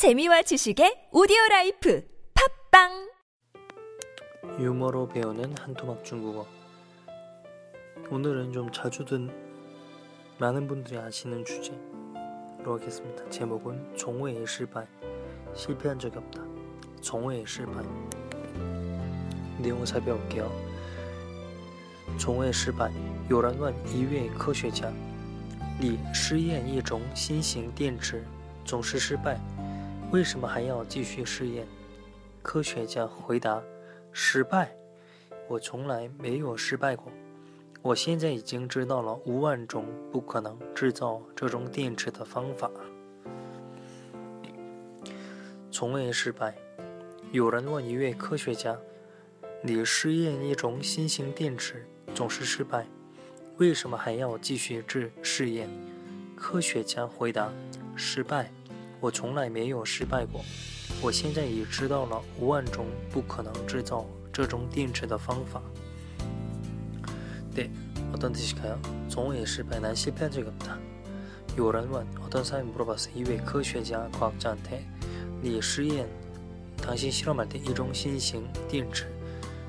재미와 지식의 오디오 라이프 팝빵 유머로 배우는 한토막 중국어 오늘은 좀 자주 든 많은 분들이 아시는 주제로 하겠습니다. 제목은 종회의 실패 실패한 적이 없다. 종회의 실패 내용을 살펴볼게요. 종회失败有人问一位科学家你试验一种新型电池总是失败 为什么还要继续试验科学家回答失败？我从来没有失败过。我现在已经知道了五万种不可能制造这种电池的方法。从未失败。有人问一位科学家：“你试验一种新型电池总是失败，为什么还要继续制试验？”科学家回答：“失败。我从来没有失败过。”我现在已知道了五万种不可能制造这种电池的方法。对，어떤뜻일까 요？ 从未失败，난실패한적이없다有人问，어떤사람이물어봤어요一位科学家，과학자한테你试验，당신실험할때一种新型电池，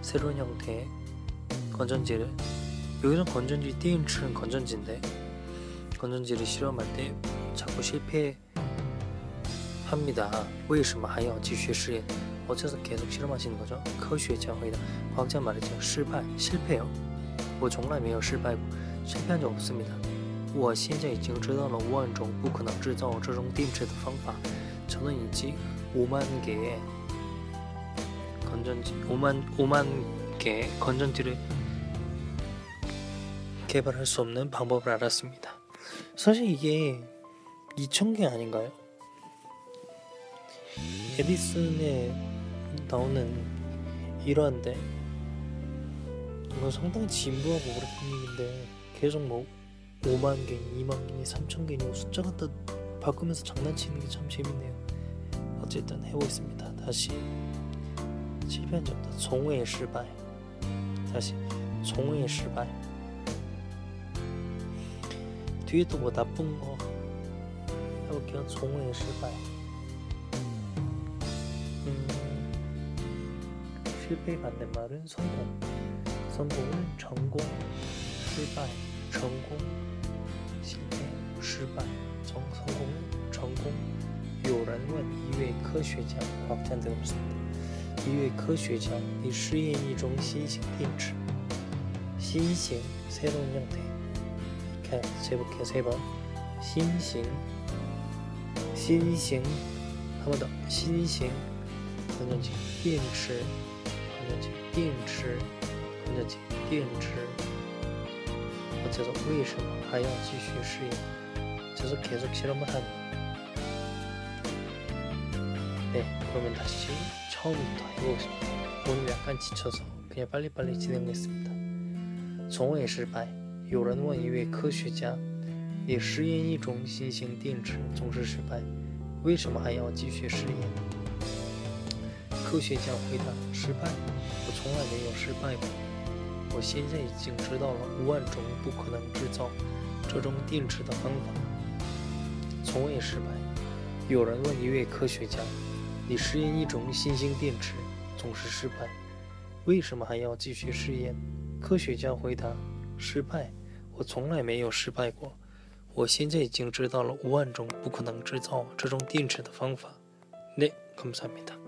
새로운형태건전지를여기서건전지电池건전지인데건전지를실험할때자꾸실패 합니다. 为什么还要继续试验? 어째서 계속 실험하시는 거죠? 科学家回答. 과학자 말이죠. 실패, 실패요. 我从来没有失败过. 실패한 적 없습니다. 我现在已经知道了5万种不可能制造这种电池的方法. 저는 이제 5만 개의 건전지, 5만 5만 개의 건전지를 개발할 수 없는 방법을 알았습니다. 사실 이게 2,000개 아닌가요? 에디슨에 나오는 일화인데 이건 상당히 진부하고 오래된 얘기인데 계속 뭐 5만 개, 2만 개, 3천 개니 뭐 숫자 갖다 바꾸면서 장난치는 게 참 재밌네요. 어쨌든 해보겠습니다. 다시 실패한 적 없다. 종의 실패. 다시 종의 실패. 뒤에 또 뭐 나쁜 거 해볼게요. 종의 실패. 실패의 반대말은 성공. 성공은成功, 실패, 성공, 실패, 실패, 정, 성공은 성공. 有人问一位科学家, 과학자한테 물었습니다. 一位科学家,你试验一种新型电池.新型, 새로운 형태. 이렇게 재볼게요. 세 번. 신型, 신型, 한 번 더. 신型, 건전지, 电池. 건전지, 电池,건전지, 电池. 어째서 为什么还要继续试验? 어째서 계속 실험을 하니? 네, 그러면 다시 처음부터 해보겠습니다. 오늘 약간 지쳐서 그냥 빨리빨리 진행했습니다. 종의 실패. 有人问一位科学家：“你试验一种新型电池总是失败，为什么还要继续试验？”科学家回答：“失败， 我从来没有失败过。我现在已经知道了五万种不可能制造这种电池的方法。从未失败。有人问一位科学家：“你试验一种新型电池总是失败，为什么还要继续试验？”科学家回答：“失败，我从来没有失败过。我现在已经知道了五万种不可能制造这种电池的方法。”네감사합니다